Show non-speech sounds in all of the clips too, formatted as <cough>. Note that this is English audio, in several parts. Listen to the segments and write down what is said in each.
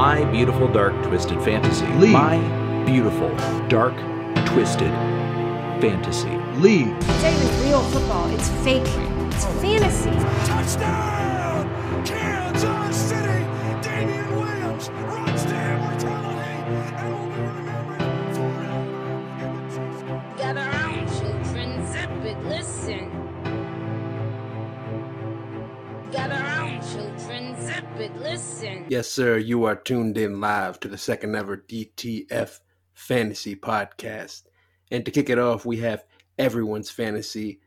My Beautiful Dark Twisted Fantasy. Lee. My Beautiful Dark Twisted Fantasy. Lee. It's not real football. It's fake. It's fantasy. Touchdown! Yes, sir. You are tuned in live to the second ever DTF Fantasy Podcast. And to kick it off, we have everyone's fantasy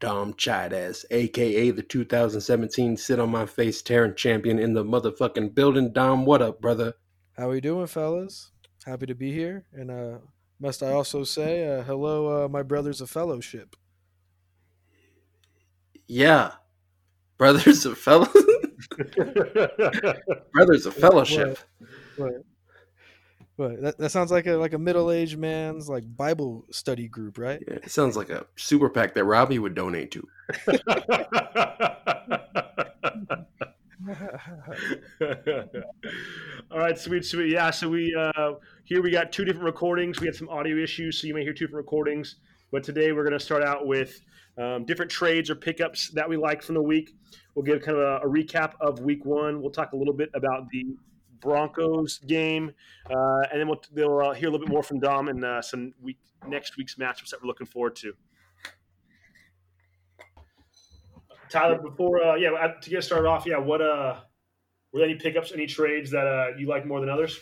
Dom Chides, aka the 2017 Sit on My Face Terran champion in the motherfucking building. Dom, what up, brother? How we doing, fellas? Happy to be here, and uh, must I also say uh, hello, uh, my brothers of fellowship. Yeah. Brothers of fellow <laughs> <laughs> Brothers of Fellowship. What? What? That, that sounds like a like a middle aged man's like Bible study group, right? Yeah, it sounds like a super PAC that Robbie would donate to. <laughs> All right, sweet, sweet. Yeah, so we uh, here we got two different recordings. We had some audio issues, so you may hear two different recordings. But today we're going to start out with um, different trades or pickups that we like from the week. We'll give kind of a, a recap of week one. We'll talk a little bit about the Broncos game, uh, and then we'll, they'll uh, hear a little bit more from Dom and uh, some week next week's matchups that we're looking forward to. Tyler, before uh, yeah, to get started off, yeah, what uh, were there any pickups, any trades that uh, you like more than others?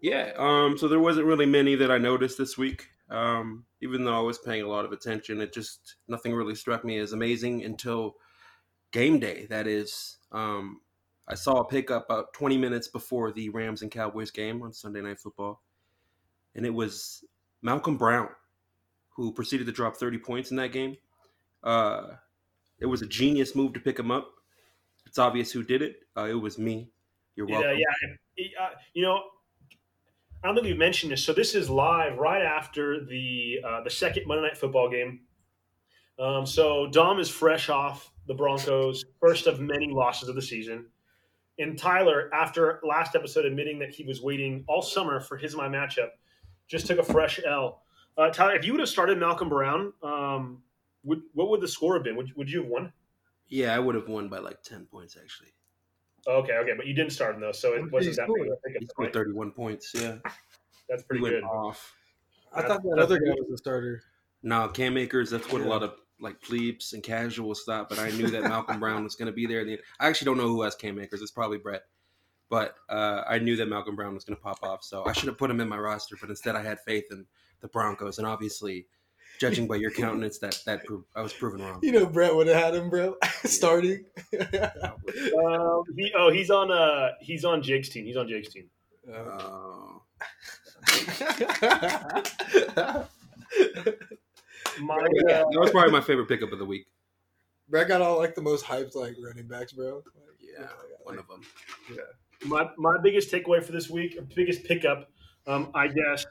Yeah, um, so there wasn't really many that I noticed this week. Um, even though I was paying a lot of attention, it just nothing really struck me as amazing until game day. That is, um, I saw a pickup about 20 minutes before the Rams and Cowboys game on Sunday Night Football, and it was Malcolm Brown who proceeded to drop 30 points in that game. Uh, it was a genius move to pick him up. It's obvious who did it. Uh, it was me. You're welcome. Yeah, yeah. You know, I don't think we've mentioned this. So this is live right after the uh, the second Monday Night Football game. Um, so Dom is fresh off the Broncos' first of many losses of the season. And Tyler, after last episode admitting that he was waiting all summer for his my matchup, just took a fresh L. Uh, Tyler, if you would have started Malcolm Brown, um, would, what would the score have been? Would, would you have won? Yeah, I would have won by like 10 points, actually. Okay, okay, but you didn't start him though, so it wasn't that big of a He scored Right? 31 points. Yeah. That's He pretty went good. off. I thought that other guy was the starter. No, Cam Akers, that's what a lot of like plebes and casuals thought, but I knew that Malcolm Brown was going to be there. I actually don't know who has Cam Akers. It's probably Brett. But uh, I knew that Malcolm Brown was going to pop off, so I should have put him in my roster. But instead, I had faith in the Broncos, and obviously, judging by your <laughs> countenance, that that proved, I was proven wrong. You know, Brett would have had him, bro, <laughs> starting. Um, he, oh, he's on uh he's on Jake's team. He's on Jake's team. Oh. <laughs> My, Yeah, uh, that was probably my favorite pickup of the week. Brett got all like the most hyped like running backs, bro. Like, Yeah, one of them. Yeah. My my biggest takeaway for this week, biggest pickup, um, I guess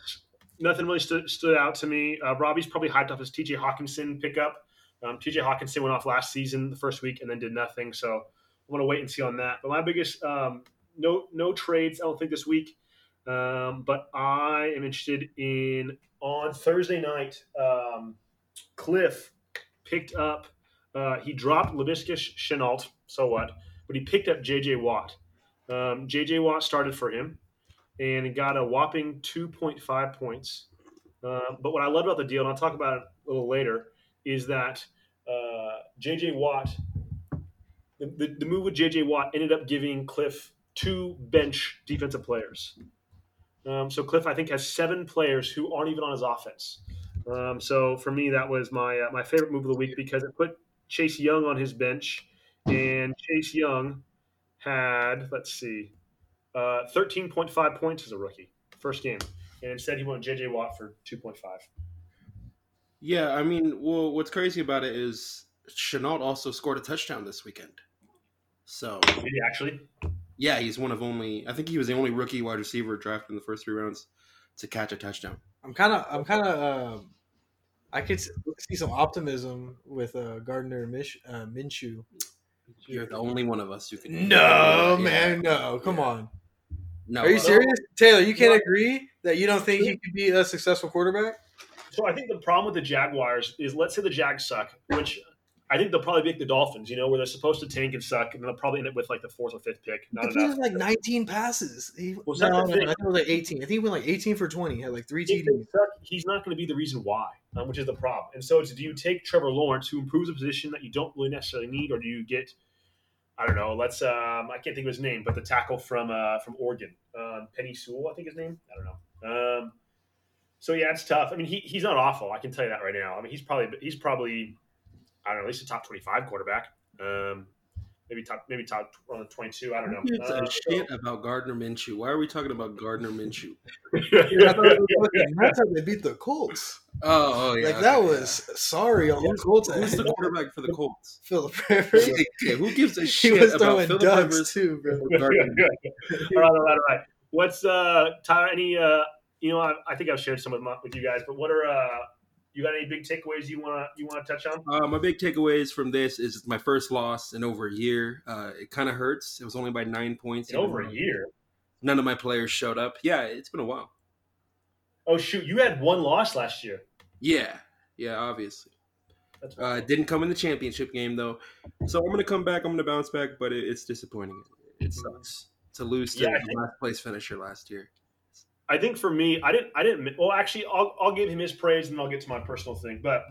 nothing really stood, stood out to me. Uh, Robbie's probably hyped off his T.J. Hockenson pickup. Um, T.J. Hockenson went off last season, the first week, and then did nothing. So I want to wait and see on that. But my biggest um, no no trades, I don't think this week. Um, but I am interested in on Thursday night. Um, Cliff picked up. Uh, he dropped Laviska Shenault. So what? But he picked up J.J. Watt. Um, J.J. Watt started for him, and got a whopping 2.5 points. Uh, but what I love about the deal, and I'll talk about it a little later, is that uh, J.J. Watt, the, the, the move with J.J. Watt ended up giving Cliff two bench defensive players. Um, so Cliff, I think, has seven players who aren't even on his offense. Um, so for me, that was my uh, my favorite move of the week because it put Chase Young on his bench, and Chase Young had let's see, uh, thirteen point five points as a rookie first game, and instead he went J.J. Watt for two point five. Yeah, I mean, well, what's crazy about it is Shenault also scored a touchdown this weekend. So Did he actually? yeah, he's one of only. I think he was the only rookie wide receiver drafted in the first three rounds to catch a touchdown. I'm kind of, I'm kind of, um, I could see some optimism with uh, Gardner Mish, uh, Minshew. You're the only one of us who can. No, Yeah. man, no, come on. No, Are you uh, serious, Taylor? You can't Well- agree that you don't think he could be a successful quarterback? So I think the problem with the Jaguars is let's say the Jags suck, which I think they'll probably pick the Dolphins, you know, where they're supposed to tank and suck, and they'll probably end up with like the fourth or fifth pick. Not He threw enough. like 19 passes. He, Well, no, no, no. I think it was like 18. I think he went like 18 for 20. He had like three TDs. he's not going to be the reason why, um, which is the problem. And so, it's do you take Trevor Lawrence, who improves a position that you don't really necessarily need, or do you get, I don't know, let's, um, I can't think of his name, but the tackle from uh, from Oregon, um, Penei Sewell, I think his name. I don't know. Um, so yeah, it's tough. I mean, he, he's not awful. I can tell you that right now. I mean, he's probably he's probably I don't know, at least a top twenty five quarterback. Um, maybe top maybe top on the twenty two. I don't know. Who gives Uh, a shit about Gardner Minshew? Why are we talking about Gardner Minshew? <laughs> I thought it was fucking- That's how they beat the Colts. Oh, oh yeah. like that okay, was sorry on the Who's, Colts. Who's the quarterback for the Colts? <laughs> Philip Rivers. Okay, who gives a <laughs> He shit was about Philip Rivers? too, bro. or Gardner <laughs> Minshew? all right, all right, all right. What's uh Tyler? Any uh, you know, I, I think I've shared some of my, with you guys, but what are uh, you got any big takeaways you wanna you wanna touch on? Uh, my big takeaways from this is my first loss in over a year. Uh, it kind of hurts. It was only by nine points. In over a year. None of my players showed up. Yeah, it's been a while. Oh shoot, you had one loss last year. Yeah, yeah, obviously. That's Uh, didn't come in the championship game though, so I'm gonna come back. I'm gonna bounce back, but it, it's disappointing. It sucks to lose to Yeah, the think- last place finisher last year. I think for me, I didn't. I didn't. Well, actually, I'll, I'll give him his praise, and then I'll get to my personal thing. But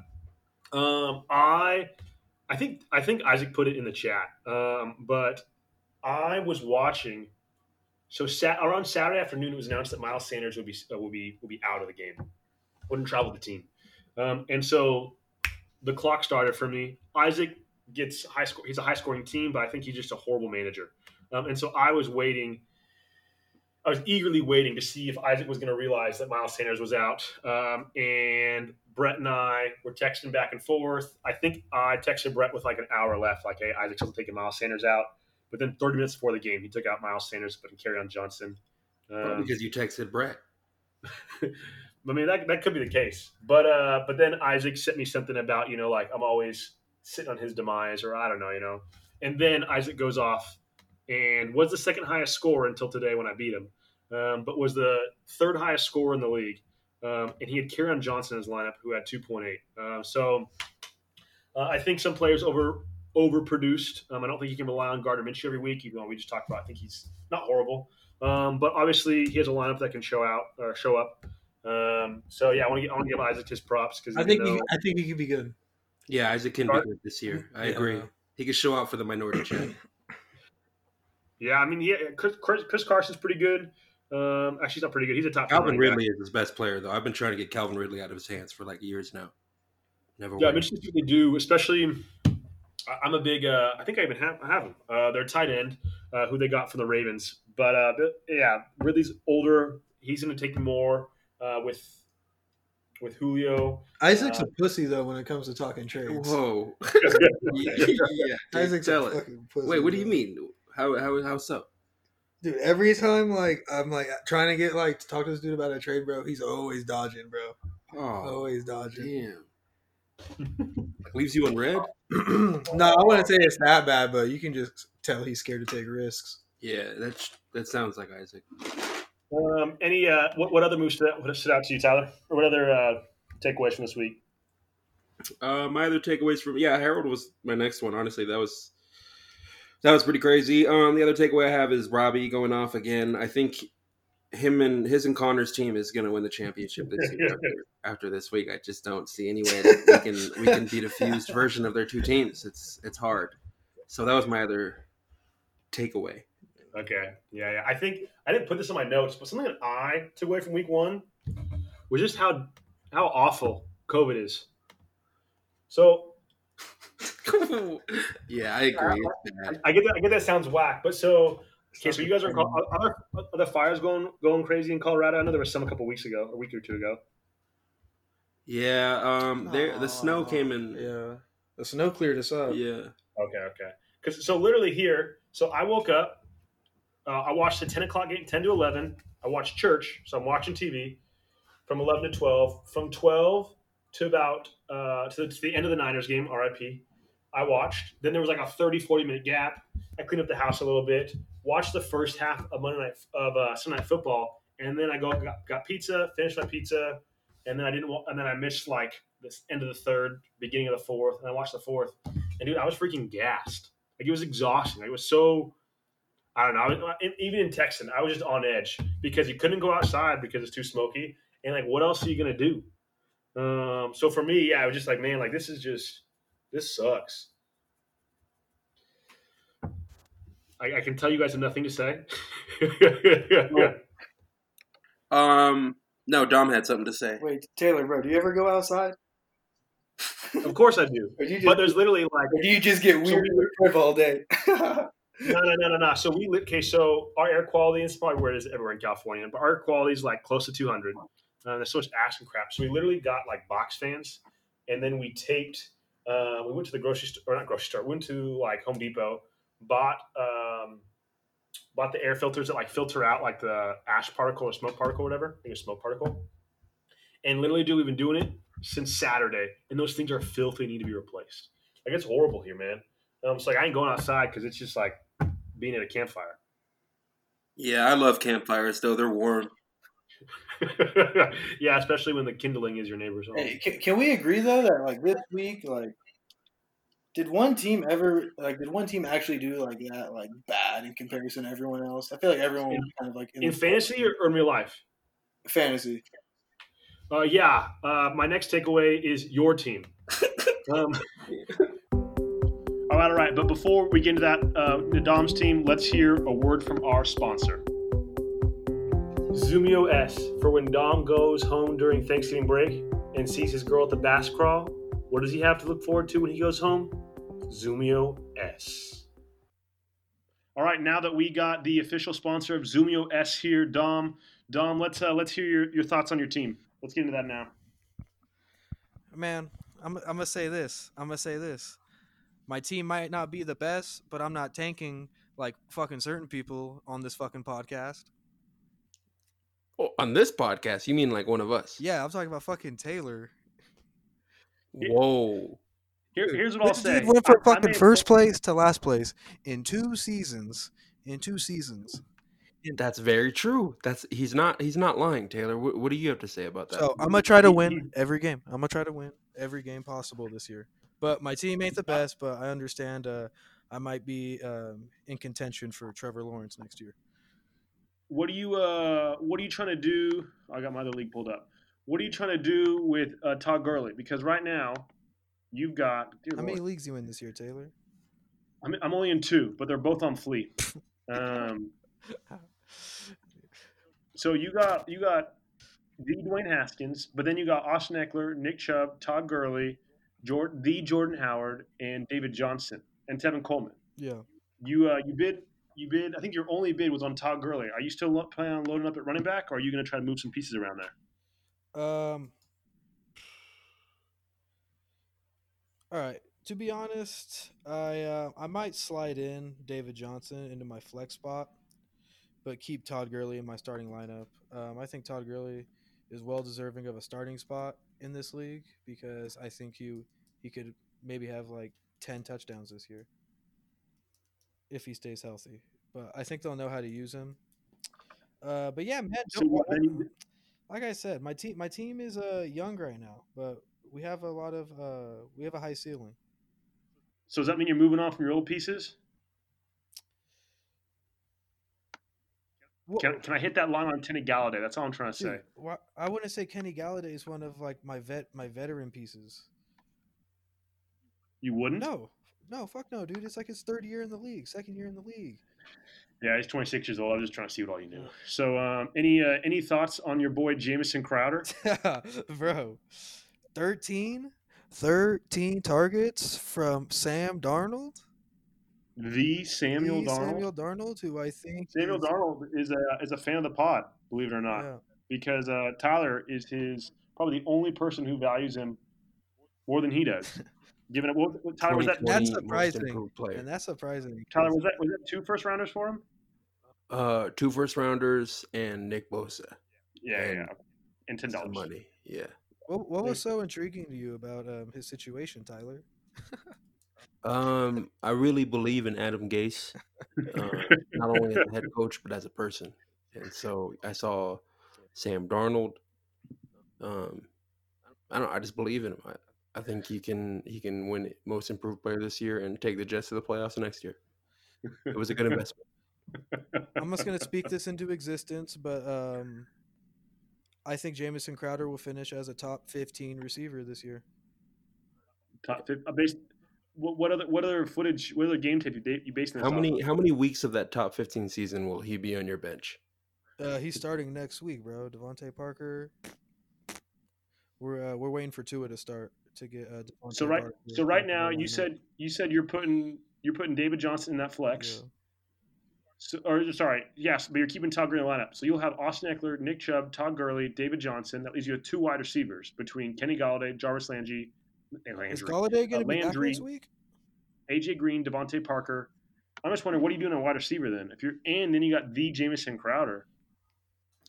um, I, I think I think Isaac put it in the chat. Um, but I was watching. So sat, around Saturday afternoon, it was announced that Miles Sanders would be uh, will be will be out of the game, wouldn't travel the team, um, and so the clock started for me. Isaac gets high score. He's a high scoring team, but I think he's just a horrible manager. Um, and so I was waiting. I was eagerly waiting to see if Isaac was going to realize that Miles Sanders was out. Um, and Brett and I were texting back and forth. I think I texted Brett with like an hour left, like, "Hey, Isaac's still taking Miles Sanders out." But then 30 minutes before the game, he took out Miles Sanders, but he carried on Johnson. Um, because you texted Brett. <laughs> I mean, that, that could be the case. But uh, but then Isaac sent me something about you know like I'm always sitting on his demise, or I don't know, you know. And then Isaac goes off and was the second highest score until today when I beat him, um, but was the third highest score in the league. Um, and he had Kerryon Johnson in his lineup, who had 2.8. Uh, so uh, I think some players over overproduced. Um, I don't think you can rely on Gardner Minshew every week, even though we just talked about. I think he's not horrible, um, but obviously he has a lineup that can show out or show up. Um, so yeah, I want to I want to give Isaac his props because I think he, I think he could be good. Yeah, Isaac can be Gar- good this year. I Yeah. agree. He could show out for the minority chat. yeah, I mean yeah, Chris, Chris, Chris Carson's pretty good. Um, actually, he's not pretty good. He's a top. Calvin running back. Ridley is his best player, though. I've been trying to get Calvin Ridley out of his hands for like years now. Never. Yeah, I'm interested to what they do, especially. I- I'm a big. Uh, I think I even have, I have him. Uh, their tight end, uh, who they got from the Ravens. But uh, yeah, Ridley's older. He's going to take more uh, with with Julio. Isaac's Uh, a pussy though when it comes to talking trades. Whoa. <laughs> yeah, yeah. Isaac's tell a it. fucking pussy. Wait, what do you mean? How how how so? dude? Every time like I'm like trying to get like to talk to this dude about a trade, bro, he's always dodging, bro. Oh, Always dodging. damn. <laughs> Leaves you on red. <clears throat> no, I wouldn't say it's that bad, but you can just tell he's scared to take risks. Yeah, that's that sounds like Isaac. Um, any uh, what, what other moves stood out, stood out to you, Tyler? Or what other uh, takeaways from this week? Uh, my other takeaways from yeah, Harold was my next one. Honestly, that was that was pretty crazy. Um, the other takeaway I have is Robbie going off again. I think him and his and Connor's team is going to win the championship this year. after, <laughs> after this week, I just don't see any way that we can we can beat a fused version of their two teams. It's it's hard. So that was my other takeaway. Okay, yeah, yeah. I think I didn't put this in my notes, but something that I took away from week one was just how how awful COVID is. So <laughs> yeah, I agree. It's. I get that. I get that sounds whack, but so okay. So you guys are in are, are the fires going going crazy in Colorado? I know there was some a couple weeks ago, a week or two ago. Yeah, um, there the snow came in. Yeah, the snow cleared us up. Yeah. Okay, okay. Because so literally here, so I woke up. Uh, I watched the ten o'clock game, ten to eleven. I watched church, so I'm watching TV from eleven to twelve. From twelve to about uh, to, the, to the end of the Niners game, RIP. I watched. Then there was like a 30, 40 minute gap. I cleaned up the house a little bit. watched the first half of Monday night of uh, Sunday night football, and then I go got, got pizza, finished my pizza, and then I didn't, and then I missed like the end of the third, beginning of the fourth, and I watched the fourth, and dude, I was freaking gassed. Like it was exhausting. Like, it was so. I don't know. I was, even in Texan, I was just on edge because you couldn't go outside because it's too smoky, and like, what else are you gonna do? Um, so for me, yeah, I was just like, man, like this is just this sucks. I, I can tell you guys have nothing to say. <laughs> Um, no, Dom had something to say. Wait, Taylor, bro, do you ever go outside? of course I do, do you but there's literally like or do you just get weird with Griff all day? <laughs> no, no, no, no, no. So we. Okay, so our air quality is probably where it is everywhere in California, but our air quality is like close to 200. Uh, there's so much ash and crap. So we literally got like box fans, and then we taped. Uh, we went to the grocery store, or not grocery store. We Went to like Home Depot, bought um, bought the air filters that like filter out like the ash particle or smoke particle, or whatever. I think it's smoke particle. And literally, dude, we've been doing it since Saturday, and those things are filthy, need to be replaced. Like it's horrible here, man. Um, it's like I ain't going outside because it's just like being at a campfire. Yeah, I love campfires though. They're warm. <laughs> yeah, especially when the kindling is your neighbor's home. hey, can, can we agree though that like this week, like, did one team ever like did one team actually do like that like bad in comparison to everyone else? I feel like everyone was kind of like in, In fantasy or, or in real life? fantasy. Uh, yeah. Uh, my next takeaway is your team. <laughs> um, all right, all right. But before we get into that, uh, the Dom's team, let's hear a word from our sponsor. Zoomio S for when Dom goes home during Thanksgiving break and sees his girl at the bass crawl. What does he have to look forward to when he goes home? Zoomio S. All right, now that we got the official sponsor of Zoomio S here, Dom. Dom, let's uh, let's hear your, your thoughts on your team. Let's get into that now. Man, I'm, I'm gonna say this. I'm gonna say this. My team might not be the best, but I'm not tanking like fucking certain people on this fucking podcast. Oh, on this podcast, you mean like one of us? Yeah, I'm talking about fucking Taylor. Whoa. Here, here's what I'll This say. dude went from I- I fucking made- first place to last place in two seasons. In two seasons. That's very true. That's he's not he's not lying, Taylor. What, what do you have to say about that? So I'm gonna try to win every game. I'm gonna try to win every game possible this year. But my team ain't the best. But I understand. Uh, I might be um, in contention for Trevor Lawrence next year. What are you uh What are you trying to do? I got my other league pulled up. What are you trying to do with uh, Todd Gurley? Because right now, you've got. How many leagues you in this year, Taylor? I'm, I'm only in two, but they're both on Fleet. <laughs> Um, <laughs> so you got you got the Dwayne Haskins, but then you got Austin Ekeler, Nick Chubb, Todd Gurley, Jordan, the Jordan Howard, and David Johnson and Tevin Coleman. Yeah. You uh, you bid you bid. I think your only bid was on Todd Gurley. Are you still lo- planning on loading up at running back, or are you going to try to move some pieces around there? Um. All right. To be honest, I uh, I might slide in David Johnson into my flex spot, but keep Todd Gurley in my starting lineup. Um, I think Todd Gurley is well deserving of a starting spot in this league because I think he he could maybe have like ten touchdowns this year if he stays healthy. But I think they'll know how to use him. Uh, but yeah, man. So don't- what, like I said, my team my team is uh young right now, but we have a lot of uh we have a high ceiling. so does that mean you're moving on from your old pieces? Can, can I hit that line on Kenny Golladay? That's all I'm trying to dude, say. wha- I wouldn't say Kenny Golladay is one of like my vet my veteran pieces. You wouldn't? No, no, fuck no, dude. It's like his third year in the league, second year in the league. Yeah, he's 26 years old. I'm just trying to see what all you knew. So, um, any uh, any thoughts on your boy Jamison Crowder? <laughs> Bro, 13? 13 targets from Sam Darnold. The Samuel The Darnold. Samuel Darnold, who I think Samuel is- Darnold is a is a fan of the pod, believe it or not, Yeah. because uh, Tyler is his probably the only person who values him more than he does. <laughs> Given it, what, what- Tyler was that? 2020 That's surprising, and that's surprising. Tyler was that was that two first rounders for him? Uh, two first rounders and Nick Bosa. Yeah, yeah, And yeah. And ten dollars. money. Yeah. What, what was so intriguing to you about um, his situation, Tyler? Um, I really believe in Adam Gase, uh, <laughs> not only as a head coach but as a person. And so I saw Sam Darnold. Um, I don't. I just believe in him. I, I think he can. He can win Most Improved Player this year and take the Jets to the playoffs next year. It was a good investment. <laughs> I'm just gonna speak this into existence, but um, I think Jamison Crowder will finish as a top 15 receiver this year. Top fif- uh, based, what, what other what other footage? What other game tape you, da- you basing this How many? of? How many weeks of that top 15 season will he be on your bench? Uh, he's starting next week, bro. DeVante Parker. We're uh, we're waiting for Tua to start to get. Uh, DeVante So right, Parker so right now, you said you said you're putting you're putting David Johnson in that flex. Yeah. So, or sorry, yes, but you're keeping Todd Gurley in the lineup. So you'll have Austin Ekeler, Nick Chubb, Todd Gurley, David Johnson. That leaves you with two wide receivers between Kenny Golladay, Jarvis Landry, and Is Landry, Golladay gonna Uh, be back Landry- next week? AJ Green, DeVante Parker. I'm just wondering, what are you doing on wide receiver then? If you're and then you got the Jamison Crowder.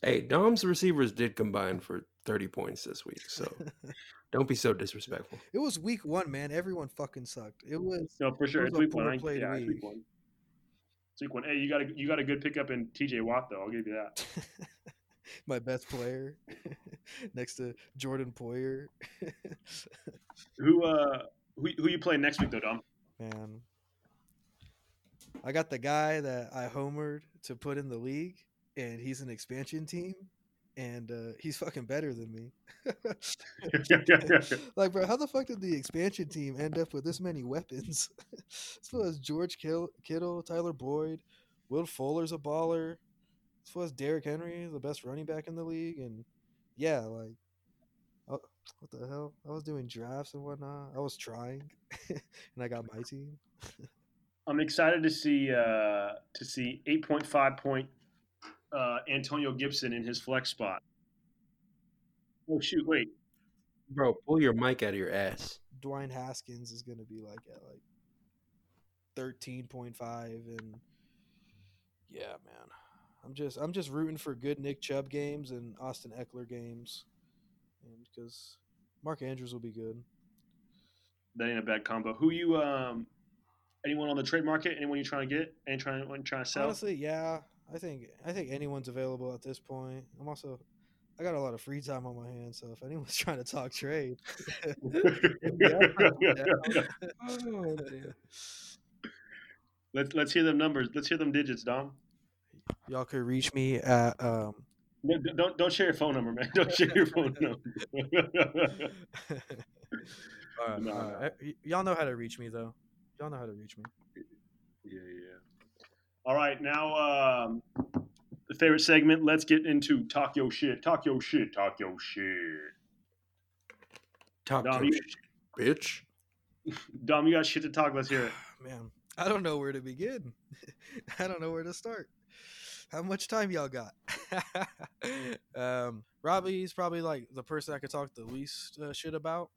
Hey, Dom's receivers did combine for 30 points this week, so <laughs> don't be so disrespectful. It was week one, man. Everyone fucking sucked. It was. No, for sure, It it's a week one. poor I, played yeah, it's week. week one. It's week one. Hey, you got a you got a good pickup in T.J. Watt though. I'll give you that. <laughs> My best player, <laughs> next to Jordan Poyer. Who uh who who you playing next week though, Dom? Man, I got the guy that I homered to put in the league, and he's an expansion team, and uh, he's fucking better than me. <laughs> like, bro, how the fuck did the expansion team end up with this many weapons? <laughs> this was George Kittle, Tyler Boyd, Will Fuller's a baller. As This was Derrick Henry, the best running back in the league, and yeah, like, oh, what the hell? I was doing drafts and whatnot. I was trying, <laughs> and I got my team. I'm excited to see uh to see 8.5 point uh Antonio Gibson in his flex spot. Oh shoot, wait. Bro, pull your mic out of your ass. Dwayne Haskins is going to be like at like 13.5 and yeah, man. I'm just I'm just rooting for good Nick Chubb games and Austin Ekeler games. And because Mark Andrews will be good. That ain't a bad combo. Who you um anyone on the trade market? Anyone you trying to get? Any trying anyone trying to sell? Honestly, yeah. I think I think anyone's available at this point. I'm also I got a lot of free time on my hands, so if anyone's <laughs> trying to talk trade, Oh, <laughs> let's let's hear them numbers. Let's hear them digits, Dom. y'all could reach me at um No, Don't don't share your phone number, man. <laughs> Don't share your phone number. all right, No, all right. Y- y'all know how to reach me though. Y'all know how to reach me. Yeah, yeah. All right, now um, the favorite segment. Let's get into talk your shit. Talk your shit. Talk your shit. Talk Dom, your you- shit, bitch. <laughs> Dom, you got shit to talk. Let's hear it. <sighs> Man, I don't know where to begin. <laughs> I don't know where to start. How much time y'all got? <laughs> um, Robbie's probably like the person I could talk the least uh, shit about.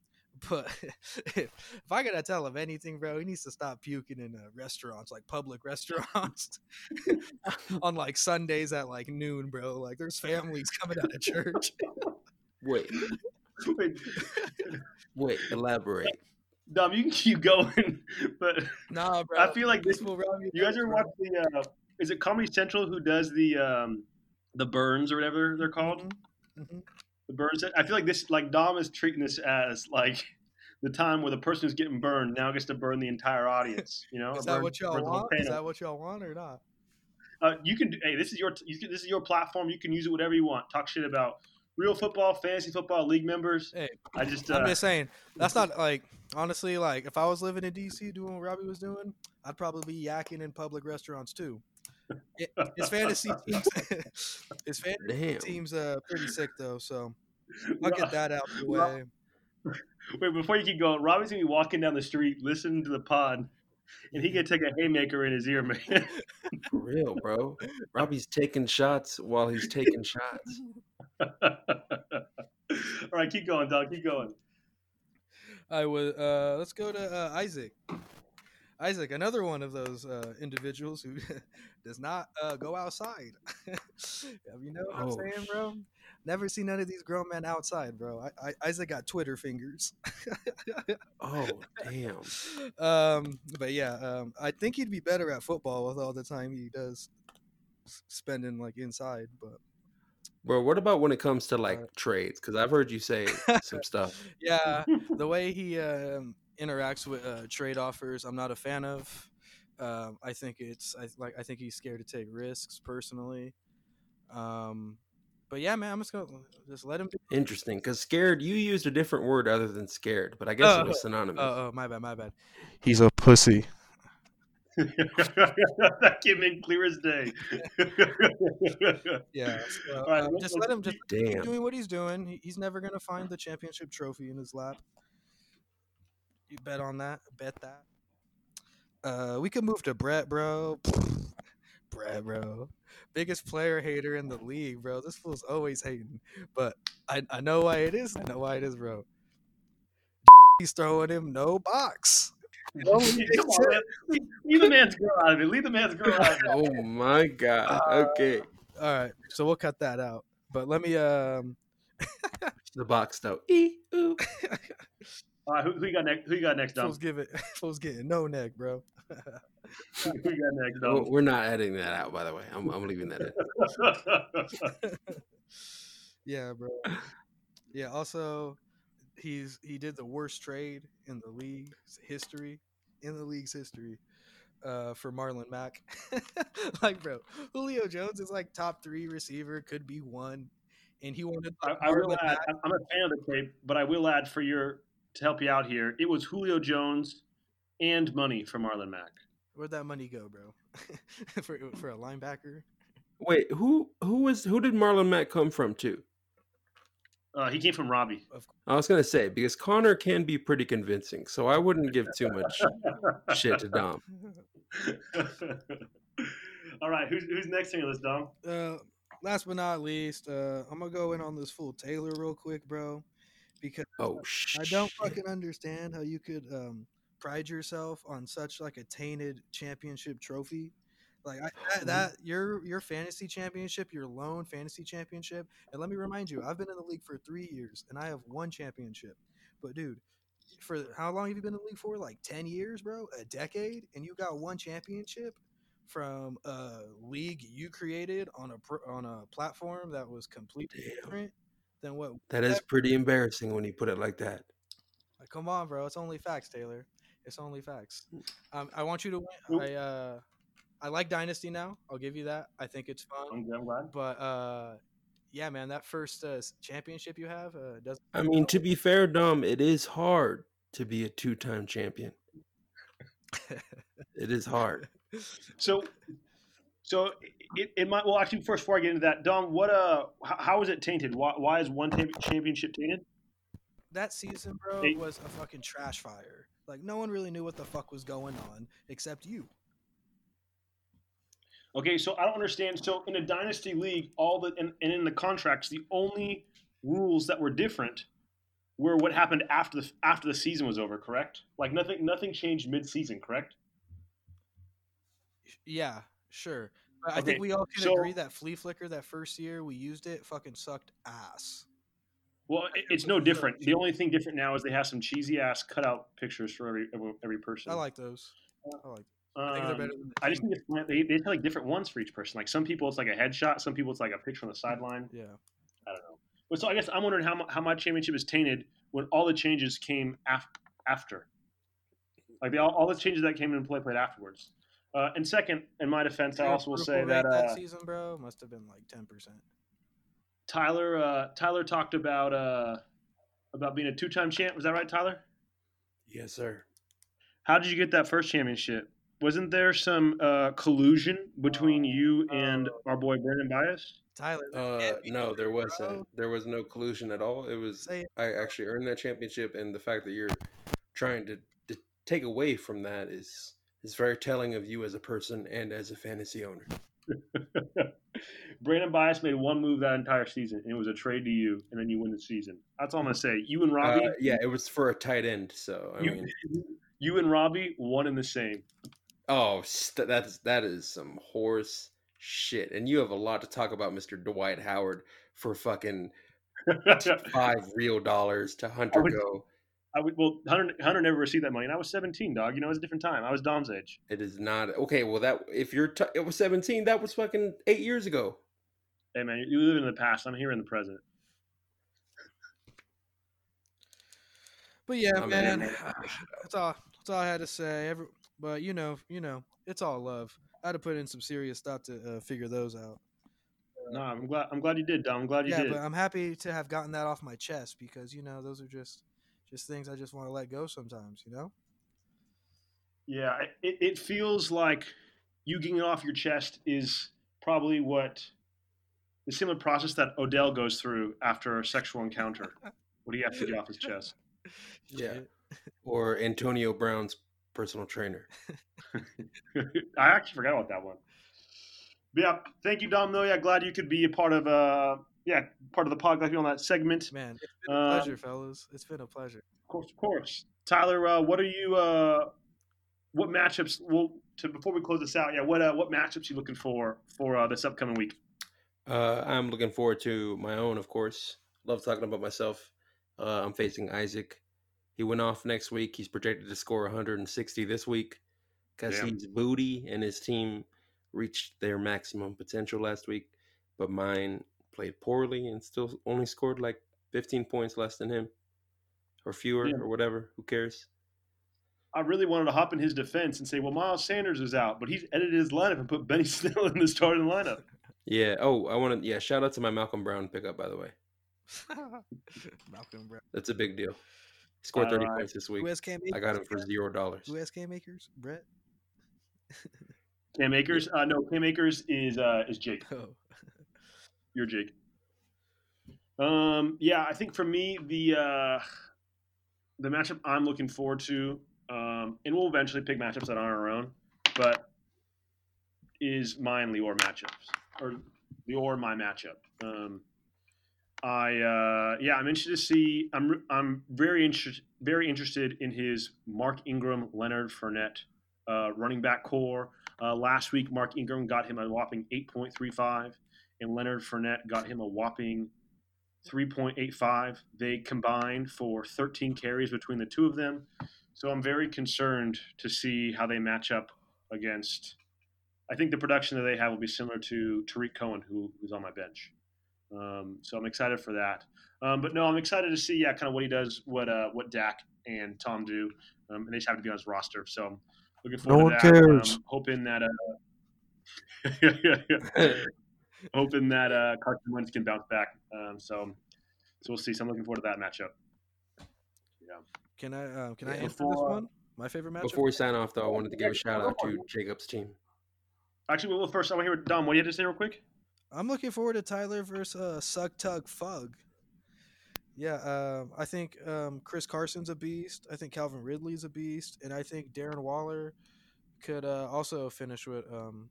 But <laughs> if, if I gotta tell him anything, bro, he needs to stop puking in uh, restaurants, like public <laughs> restaurants, <laughs> on like Sundays at like noon, bro. Like there's families coming out of church. Wait, Wait, wait, elaborate. Dom, you can keep going, but Nah, bro. I feel like this. will rob You guys nuts, ever bro. watch the? Uh, is it Comedy Central who does the um, the burns or whatever they're called? Mhm, mhm. The burns. I feel like this, like Dom is treating this as like the time where the person who's getting burned now gets to burn the entire audience. You know, Is that burn- what y'all burn the whole want? Is that what y'all want or not? Uh, you can. Hey, this is your. You can, this is your platform. You can use it whatever you want. Talk shit about real football, fantasy football, league members. Hey, I just. Uh, I'm just saying that's not like honestly like if I was living in DC doing what Robbie was doing, I'd probably be yakking in public restaurants too. It- his fantasy <laughs> teams, <laughs> his fantasy Damn. team's uh pretty sick though, so I'll get that out the Rob- way. Wait, before you keep going, Robbie's gonna be walking down the street, listening to the pod, and he gonna take a haymaker in his ear, man. For real, bro. Robbie's taking shots while he's taking shots. <laughs> All right, keep going, dog. Keep going. I would uh let's go to uh, Isaac. Isaac, another one of those uh, individuals who <laughs> does not uh, go outside. <laughs> you know what I'm Oh, saying, bro? Never seen none of these grown men outside, bro. I, I, Isaac got Twitter fingers. Oh, damn. <laughs> um, but yeah, um, I think he'd be better at football with all the time he does spending like inside. But Bro, what about when it comes to like Alright. trades? Because I've heard you say some <laughs> stuff. yeah, <laughs> the way he um, interacts with uh, trade offers, I'm not a fan of. Um, I think it's I like I think he's scared to take risks personally. Um, but yeah, man, I'm just gonna just let him. Do- Interesting. Because scared, you used a different word other than scared, but I guess it Oh, was synonymous. oh, oh, my bad, my bad. He's a pussy. <laughs> that came in clear as day. <laughs> Yeah, so, <laughs> All right, um, just let's- him just keep doing what he's doing. He's never gonna find the championship trophy in his lap. You bet on that. Bet that. Uh, we could move to Brett, bro. Brett, bro. Biggest player hater in the league, bro. This fool's always hating, but I, I know why it is. I know why it is, bro. He's throwing him no box. <laughs> Come on. Leave, leave the man's girl out of it. Leave the man's girl out of it. Oh my god. Okay. All right, so we'll cut that out. But let me um <laughs> The box though. <laughs> Ee, ooh. All right, who, who you got next? Who you got next, Dom? fools give it fools getting no neck, bro. <laughs> who you got next, Well, Dom? We're not editing that out, by the way. I'm, I'm leaving that in. <laughs> yeah, bro. <laughs> Yeah. Also, he's he did the worst trade in the league's history, in the league's history, uh, for Marlon Mack. like, bro, Julio Jones is like top three receiver, could be one, and he wanted. I, I will Marlon add. Mack- I'm I'm a fan of the tape, but I will add for your to help you out here. It was Julio Jones and money for Marlon Mack. Where'd that money go, bro? <laughs> for for a linebacker. Wait, who who was who did Marlon Mack come from too? Uh, he came from Robbie. I was gonna say because Connor can be pretty convincing, so I wouldn't give too much <laughs> shit to Dom. <laughs> All right, who's who's next on your list, Dom? Uh, last but not least, uh, I'm gonna go in on this fool Taylor real quick, bro, because Oh! I don't fucking understand how you could um, pride yourself on such like a tainted championship trophy. Like I, that, mm-hmm. that your your fantasy championship, your lone fantasy championship, and let me remind you, I've been in the league for three years and I have one championship. But dude, for how long have you been in the league for? Like ten years, bro, a decade, and you got one championship from a league you created on a on a platform that was completely Damn. different than what That is pretty embarrassing when you put it like that. like, come on, bro. It's only facts, Taylor. It's only facts. Mm. Um, I want you to win. I uh, I like Dynasty now. I'll give you that. I think it's fun. I'm, I'm glad. But uh, yeah, man, that first uh, championship you have uh, doesn't. I mean, to be fair, Dom, it is hard to be a two-time champion. It is hard. <laughs> So, so it, it might. Well, actually, first before I get into that, Dom, what uh, how, how is it tainted? Why, why is one tam- championship tainted? that season, bro, Hey. was a fucking trash fire. Like no one really knew what the fuck was going on except you. Okay, so I don't understand. So in a dynasty league, all the and, and in the contracts, the only rules that were different were what happened after the after the season was over. Correct? Like nothing nothing changed mid season. Correct? Yeah, sure. But I Okay, think we all can so- agree that Flea Flicker that first year we used it fucking sucked ass. Well, it's no different. The only thing different now is they have some cheesy ass cutout pictures for every every, person. I like those. I like. I think they're Um, better than the I just think it's, they, they have like different ones for each person. Like some people, it's like a headshot. Some people, it's like a picture on the sideline. Yeah. I don't know. But so I guess I'm wondering how how my championship is tainted when all the changes came af- after. Like the, all, all the changes that came into play played afterwards. Uh, and second, in my defense, I also will say that uh, season, bro, must have been like ten percent. Tyler uh, Tyler talked about uh, about being a two time champ. Was that right, Tyler? Yes, sir. How did you get that first championship? Wasn't there some uh, collusion between you and our boy Brandon Bias? Tyler, Uh, no, there wasn't. There was no collusion at all. It was it. I actually earned that championship, and the fact that you're trying to, to take away from that is is very telling of you as a person and as a fantasy owner. <laughs> Brandon Bias made one move that entire season, and it was a trade to you, and then you win the season. That's all I'm gonna say. You and Robbie, Uh, yeah, it was for a tight end, so I you, mean, You and Robbie, one and the same. Oh, st- that's that is some horse shit. And you have a lot to talk about, Mister Dwight Howard, for fucking <laughs> five real dollars to Hunter would- go. I would, well, Hunter, Hunter never received that money, and I was 17, dog. You know, it was a different time. I was Dom's age. It is not okay. Well, that if you're t- it was seventeen, that was fucking eight years ago. Hey, man, you live in the past. I'm here in the present. But yeah, I mean, man, that's all. That's all I had to say. Every, but you know, you know, it's all love. I had to put in some serious thought to uh, figure those out. No, I'm glad. I'm glad you did, Dom. I'm glad you yeah, did. but I'm happy to have gotten that off my chest because you know those are just just things I just want to let go sometimes. You know. Yeah, it, it feels like you getting it off your chest is probably what the similar process that Odell goes through after a sexual encounter. What do you have to get off his <laughs> chest? Yeah. Or Antonio Brown's personal trainer. <laughs> I actually forgot about that one. But yeah, thank you, Dom. Though, yeah, glad you could be a part of uh, yeah, part of the pod. Glad to be on that segment. Man, it's been a Uh, pleasure, fellas. It's been a pleasure. Of course, of course. Tyler, uh, what are you? Uh, what matchups? Well, to before we close this out, yeah, what uh, what matchups you looking for for uh, this upcoming week? Uh, I'm looking forward to my own, of course. Love talking about myself. Uh, I'm facing Isaac. He went off next week. He's projected to score 160 this week because Damn. he's booty and his team reached their maximum potential last week. But mine played poorly and still only scored like 15 points less than him or fewer Yeah. or whatever. Who cares? I really wanted to hop in his defense and say, well, Miles Sanders is out, but he's edited his lineup and put Benny <laughs> Snell in the starting lineup. Yeah. Oh, I want to. Yeah. Shout out to my Malcolm Brown pickup, by the way. <laughs> Malcolm Brown. That's a big deal. He scored 30 Alright. points this week. Who has Cam I got him for zero dollars. Who has Cam Akers? Brett. Cam Akers? <laughs> Uh, no, Cam Akers is uh, is Jake. Oh. You're Jake. Um, yeah, I think for me the uh, the matchup I'm looking forward to, um, and we'll eventually pick matchups that aren't our own, but is and Lior matchups or Lior my matchup. Um, I uh, yeah, I'm interested to see. I'm I'm very interested very interested in his Mark Ingram, Leonard Fournette uh, running back core. Uh, last week, Mark Ingram got him a whopping 8.35 and Leonard Fournette got him a whopping 3.85. They combined for 13 carries between the two of them. So I'm very concerned to see how they match up against. I think the production that they have will be similar to Tarik Cohen, who, who's on my bench. Um, so I'm excited for that. Um, but no, I'm excited to see, yeah, kind of what he does, what uh, what Dak and Tom do, um, and they just happen to be on his roster. So I'm looking forward one to that. cares. Um, hoping that. Uh, <laughs> <laughs> hoping that uh, Carson Wentz can bounce back. Um, so, so we'll see. So I'm looking forward to that matchup. Yeah. Can I uh, can I Yeah. answer this one? My favorite matchup. Before we sign off, though, I wanted to give a shout out to Jacob's team. Actually, well, first I want to hear Dom. What do you have to say real quick? I'm looking forward to Tyler versus uh, Sug Tug Fug. Yeah, um, I think um, Chris Carson's a beast. I think Calvin Ridley's a beast, and I think Darren Waller could uh, also finish with um,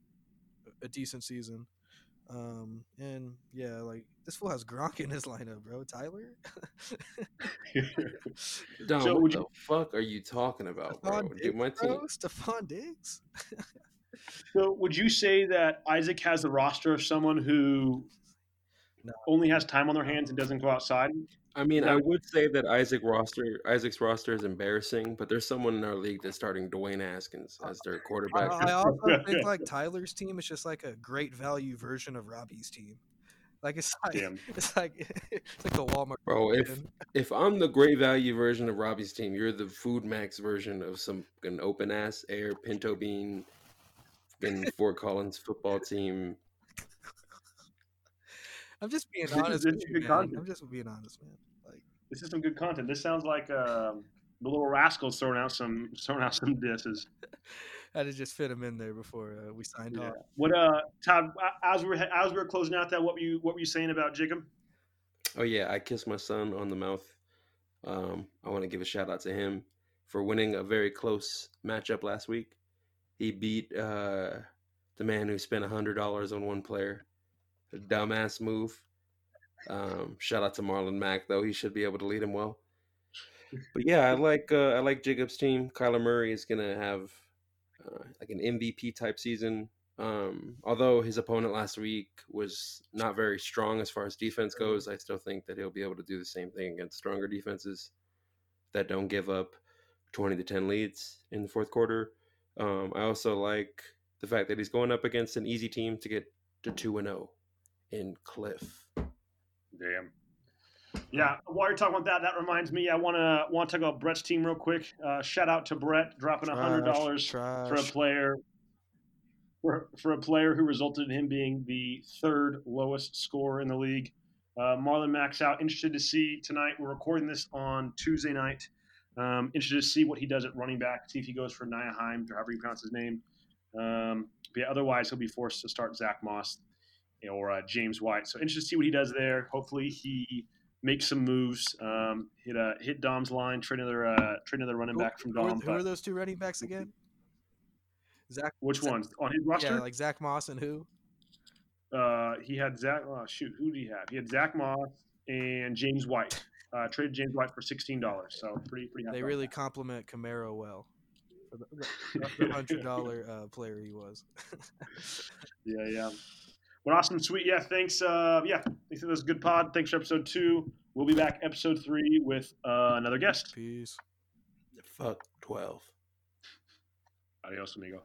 a decent season. Um, and yeah, like this fool has Gronk in his lineup, bro. Tyler. <laughs> Dom, So what would the you- fuck are you talking about, bro? Stefon Dude, Diggs, my team. bro. Stefon Diggs. <laughs> So, would you say that Isaac has the roster of someone who No. only has time on their hands and doesn't go outside? I mean, I would say that Isaac roster, Isaac's roster is embarrassing, but there's someone in our league that's starting Dwayne Askins as their quarterback. I <laughs> also think like Tyler's team is just like a great value version of Robbie's team. Like it's <laughs> like Damn. it's like <laughs> it's like the Walmart. Bro, if version. if I'm the great value version of Robbie's team, you're the Food Max version of some an open ass air pinto bean in Fort Collins football team. I'm just being honest this with you, good man. I'm just being honest, man. Like This is some good content. This sounds like um, the little rascals throwing out some <laughs> throwing out some disses. <laughs> I had to just fit them in there before uh, we signed Yeah. off. What uh, Todd? As we're as we're closing out that, what were you what were you saying about Jacob? Oh yeah, I kissed my son on the mouth. Um, I want to give a shout out to him for winning a very close matchup last week. He beat uh, the man who spent hundred dollars on one player. Dumbass move. Um, shout out to Marlon Mack though; he should be able to lead him well. But yeah, I like uh, I like Jacobs' team. Kyler Murray is gonna have uh, like an MVP type season. Um, although his opponent last week was not very strong as far as defense goes, I still think that he'll be able to do the same thing against stronger defenses that don't give up twenty to ten leads in the fourth quarter. Um, I also like the fact that he's going up against an easy team to get to two and zero in Cliff. Damn. Yeah, while you're talking about that, that reminds me. I want to want to talk about Brett's team real quick. Uh, shout out to Brett dropping a hundred dollars for a player for, for a player who resulted in him being the third lowest scorer in the league. Uh, Marlon Max out. Interested to see tonight. We're recording this on Tuesday night. Um, interested to see what he does at running back. See if he goes for Nyheim or however you pronounce his name. Um, but yeah, otherwise he'll be forced to start Zach Moss or uh, James White. So interested to see what he does there. Hopefully he makes some moves. Um, hit uh, hit Dom's line. Trade another uh, trade another running Who- back from who, are, Dom. who are those two running backs again? Zach. which Zach- ones on his roster? Yeah, like Zach Moss and who? Uh, he had Zach. Oh, shoot, who did he have? He had Zach Moss and James White. <laughs> Uh, traded James White for sixteen dollars. So pretty pretty. They really that. compliment Kamara well. For The, the- the <laughs> hundred dollar uh, player he was. <laughs> Yeah, yeah. Well, awesome, sweet. Yeah, thanks. Uh, yeah, thanks. for this good pod. Thanks for episode two. We'll be back episode three with uh, another guest. Peace. Fuck twelve. Adios, amigo.